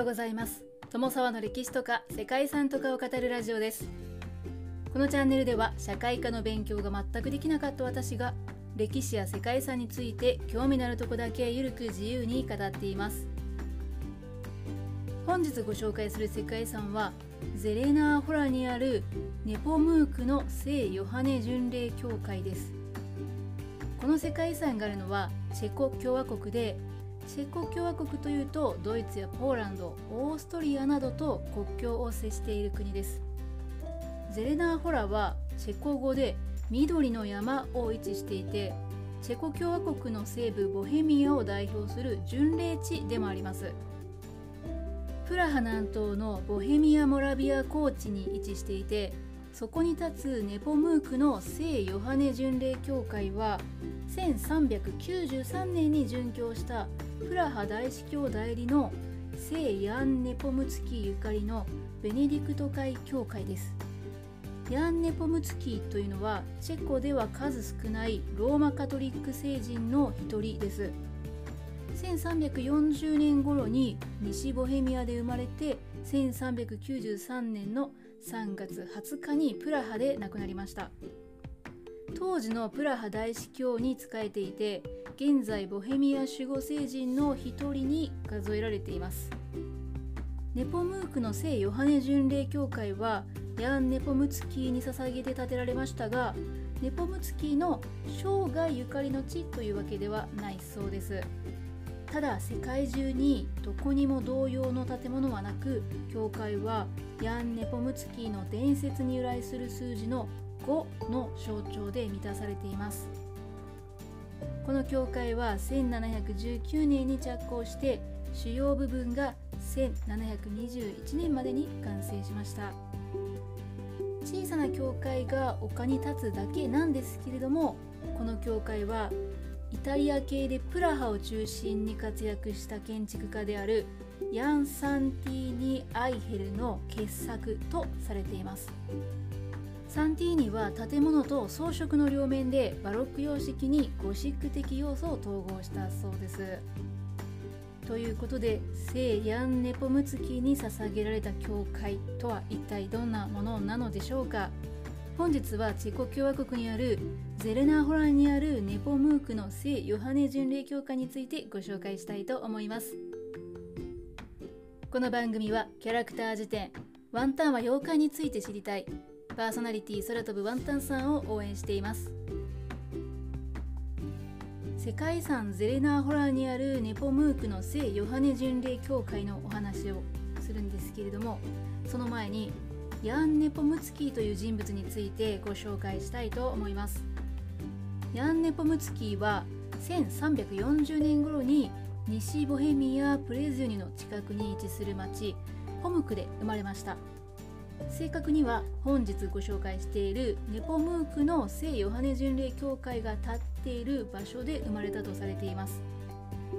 ようございます。友沢の歴史とか世界遺産とかを語るラジオです。このチャンネルでは社会科の勉強が全くできなかった私が歴史や世界遺産について興味のあるとこだけゆるく自由に語っています。本日ご紹介する世界遺産はゼレナーホラにあるネポムークの聖ヨハネ巡礼教会です。この世界遺産があるのはチェコ共和国でチェコ共和国というとドイツやポーランドオーストリアなどと国境を接している国です。ゼレナーホラはチェコ語で緑の山を位置していてチェコ共和国の西部ボヘミアを代表する巡礼地でもあります。プラハ南東のボヘミア・モラビア高地に位置していてそこに立つネポムークの聖ヨハネ巡礼教会は1393年に殉教したプラハ大司教代理の聖ヤン・ネポムツキーゆかりのベネディクト会教会です。ヤン・ネポムツキというのはチェコでは数少ないローマカトリック聖人の一人です。1340年頃に西ボヘミアで生まれて1393年の3月20日にプラハで亡くなりました。当時のプラハ大司教に仕えていて現在ボヘミア守護聖人の一人に数えられています。ネポムークの聖ヨハネ巡礼教会はヤン・ネポムツキーに捧げて建てられましたがネポムツキーの生涯ゆかりの地というわけではないそうです。ただ世界中にどこにも同様の建物はなく教会はヤン・ネポムツキーの伝説に由来する数字の5の象徴で満たされています。この教会は1719年に着工して主要部分が1721年までに完成しました。小さな教会が丘に立つだけなんですけれどもこの教会はイタリア系でプラハを中心に活躍した建築家であるヤン・サンティーニ・アイヘルの傑作とされています。サンティーニは建物と装飾の両面でバロック様式にゴシック的要素を統合したそうです。ということで聖ヤン・ネポムツキに捧げられた教会とは一体どんなものなのでしょうか。本日はチェコ共和国にあるゼレナーホランにあるネポムークの聖ヨハネ巡礼教会についてご紹介したいと思います。この番組はキャラクター辞典ワンタンは妖怪について知りたい。パーソナリティ空飛ぶワンタンさんを応援しています。世界遺産ゼレナーホラーにあるネポムークの聖ヨハネ巡礼教会のお話をするんですけれどもその前にヤン・ネポムツキーという人物についてご紹介したいと思います。ヤン・ネポムツキーは1340年頃に西ボヘミア・プレズニの近くに位置する町ホムクで生まれました。正確には本日ご紹介しているネポムークの聖ヨハネ巡礼教会が建っている場所で生まれたとされています。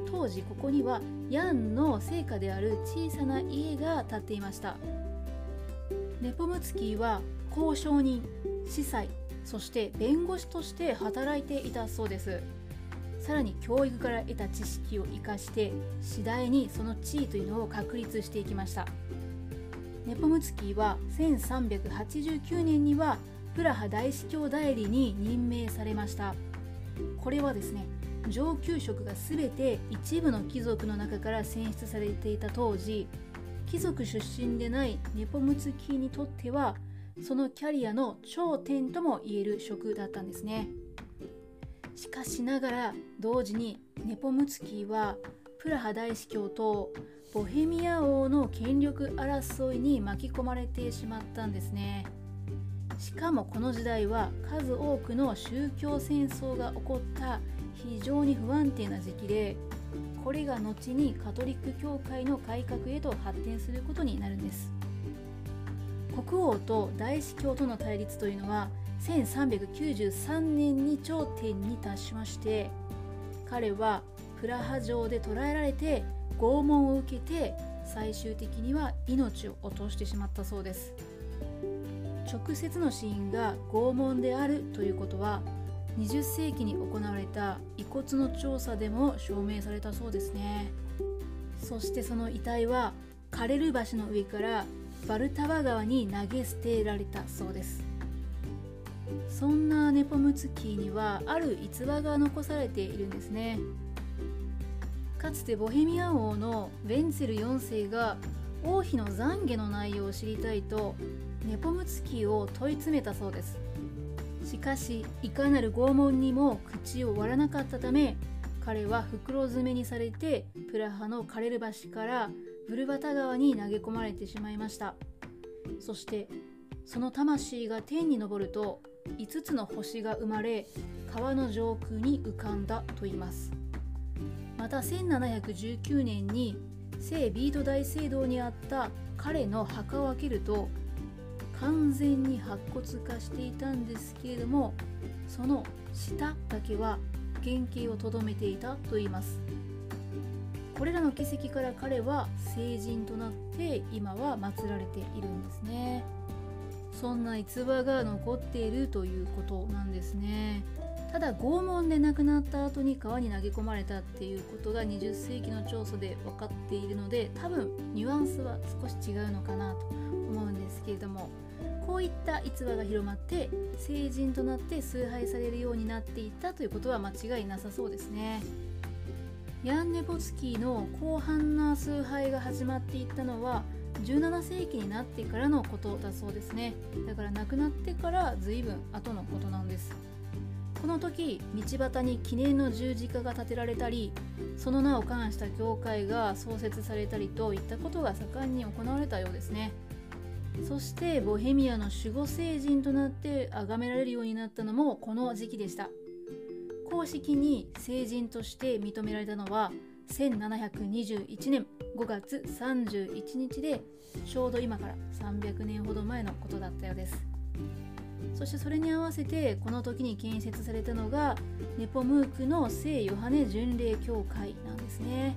当時ここにはヤンの聖家である小さな家が建っていました。ネポムツキーは交渉人司祭そして弁護士として働いていたそうです。さらに教育から得た知識を生かして次第にその地位というのを確立していきました。ネポムツキーは1389年にはプラハ大司教代理に任命されました。これはですね上級職が全て一部の貴族の中から選出されていた当時貴族出身でないネポムツキーにとってはそのキャリアの頂点とも言える職だったんですね。しかしながら同時にネポムツキーはプラハ大司教とボヘミア王の権力争いに巻き込まれてしまったんですね。しかもこの時代は数多くの宗教戦争が起こった非常に不安定な時期でこれが後にカトリック教会の改革へと発展することになるんです。国王と大司教との対立というのは1393年に頂点に達しまして彼はプラハ城で捕らえられて拷問を受けて最終的には命を落としてしまったそうです。直接の死因が拷問であるということは20世紀に行われた遺骨の調査でも証明されたそうですね。そしてその遺体はカレル橋の上からバルタワ川に投げ捨てられたそうです。そんなネポムツキーにはある逸話が残されているんですね。かつてボヘミア王のベンツェル4世が王妃の懺悔の内容を知りたいとネポムツキを問い詰めたそうです。しかしいかなる拷問にも口を割らなかったため彼は袋詰めにされてプラハのカレル橋からブルバタ川に投げ込まれてしまいました。そしてその魂が天に昇ると5つの星が生まれ川の上空に浮かんだと言います。また1719年に聖ビート大聖堂にあった彼の墓を開けると完全に白骨化していたんですけれどもその下だけは原型をとどめていたと言います。これらの奇跡から彼は聖人となって今は祀られているんですね。そんな逸話が残っているということなんですね。だ拷問で亡くなった後に川に投げ込まれたっていうことが20世紀の調査で分かっているので多分ニュアンスは少し違うのかなと思うんですけれどもこういった逸話が広まって成人となって崇拝されるようになっていったということは間違いなさそうですね。ヤンネポツキーの広範な崇拝が始まっていったのは17世紀になってからのことだそうですね。だから亡くなってから随分後のことなんです。この時道端に記念の十字架が建てられたりその名を冠した教会が創設されたりといったことが盛んに行われたようですね。そしてボヘミアの守護聖人となって崇められるようになったのもこの時期でした。公式に聖人として認められたのは1721年5月31日でちょうど今から300年ほど前のことだったようです。そしてそれに合わせてこの時に建設されたのがネポムークの聖ヨハネ巡礼教会なんですね。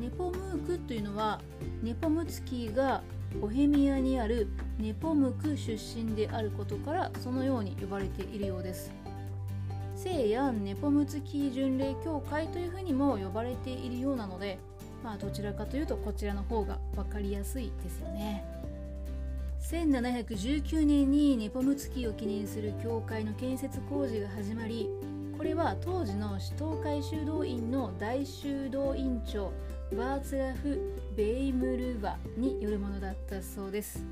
ネポムークというのはネポムツキーがボヘミアにあるネポムク出身であることからそのように呼ばれているようです。聖ヤン・ネポムツキー巡礼協会というふうにも呼ばれているようなのでまあどちらかというとこちらの方が分かりやすいですよね。1719年にネポムツキーを記念する教会の建設工事が始まりこれは当時の首都会修道院の大修道院長バーツラフ・ベイムルバによるものだったそうです。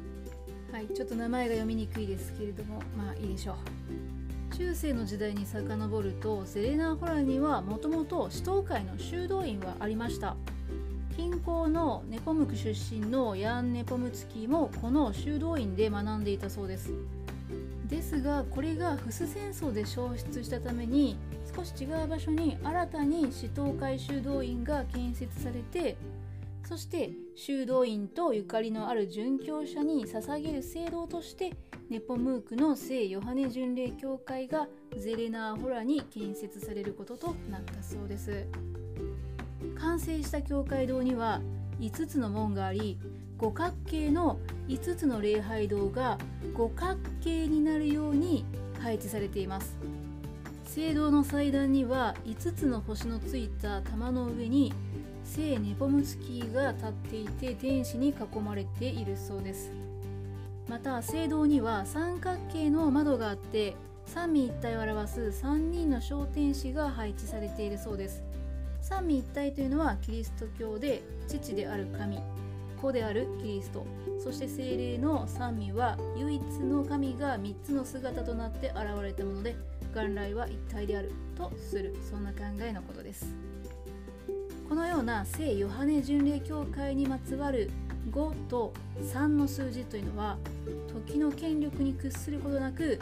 はいちょっと名前が読みにくいですけれどもまあいいでしょう。中世の時代に遡るとセレナホラーにはもともと首都会の修道院はありました。近郊のネポムク出身のヤン・ネポムツキーもこの修道院で学んでいたそうです。ですがこれがフス戦争で消失したために少し違う場所に新たに市東海修道院が建設されてそして修道院とゆかりのある殉教者に捧げる聖堂としてネポムークの聖ヨハネ巡礼教会がゼレナーホラに建設されることとなったそうです。完成した教会堂には5つの門があり五角形の5つの礼拝堂が五角形になるように配置されています。聖堂の祭壇には5つの星のついた玉の上に聖ネポムツキーが立っていて天使に囲まれているそうです。また聖堂には三角形の窓があって三位一体を表す3人の小天使が配置されているそうです。三位一体というのはキリスト教で父である神子であるキリスト。そして精霊の三位は唯一の神が3つの姿となって現れたもので元来は一体であるとするそんな考えのことです。このような聖ヨハネ巡礼教会にまつわる5と3の数字というのは時の権力に屈することなく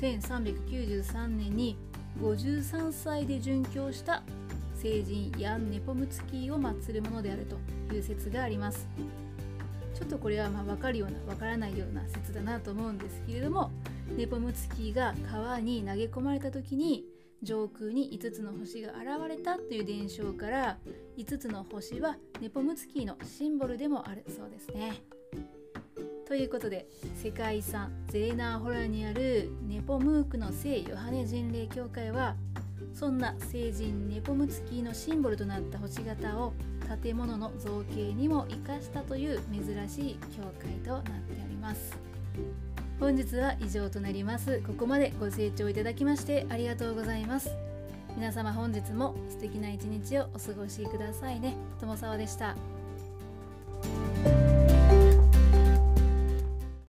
1393年に53歳で殉教した聖人ヤン・ネポムツキーを祀るものであるという説がありますちょっとこれはまあ分かるような分からないような説だなと思うんですけれどもネポムツキーが川に投げ込まれた時に上空に5つの星が現れたという伝承から5つの星はネポムツキーのシンボルでもあるそうですね。ということで世界遺産ゼレナーホラーにあるネポムークの聖ヨハネ巡礼教会はそんな聖人ネポムツキーのシンボルとなった星形を建物の造形にも生かしたという珍しい教会となっております。本日は以上となります。ここまでご清聴いただきましてありがとうございます。皆様本日も素敵な一日をお過ごしくださいね。友沢でした。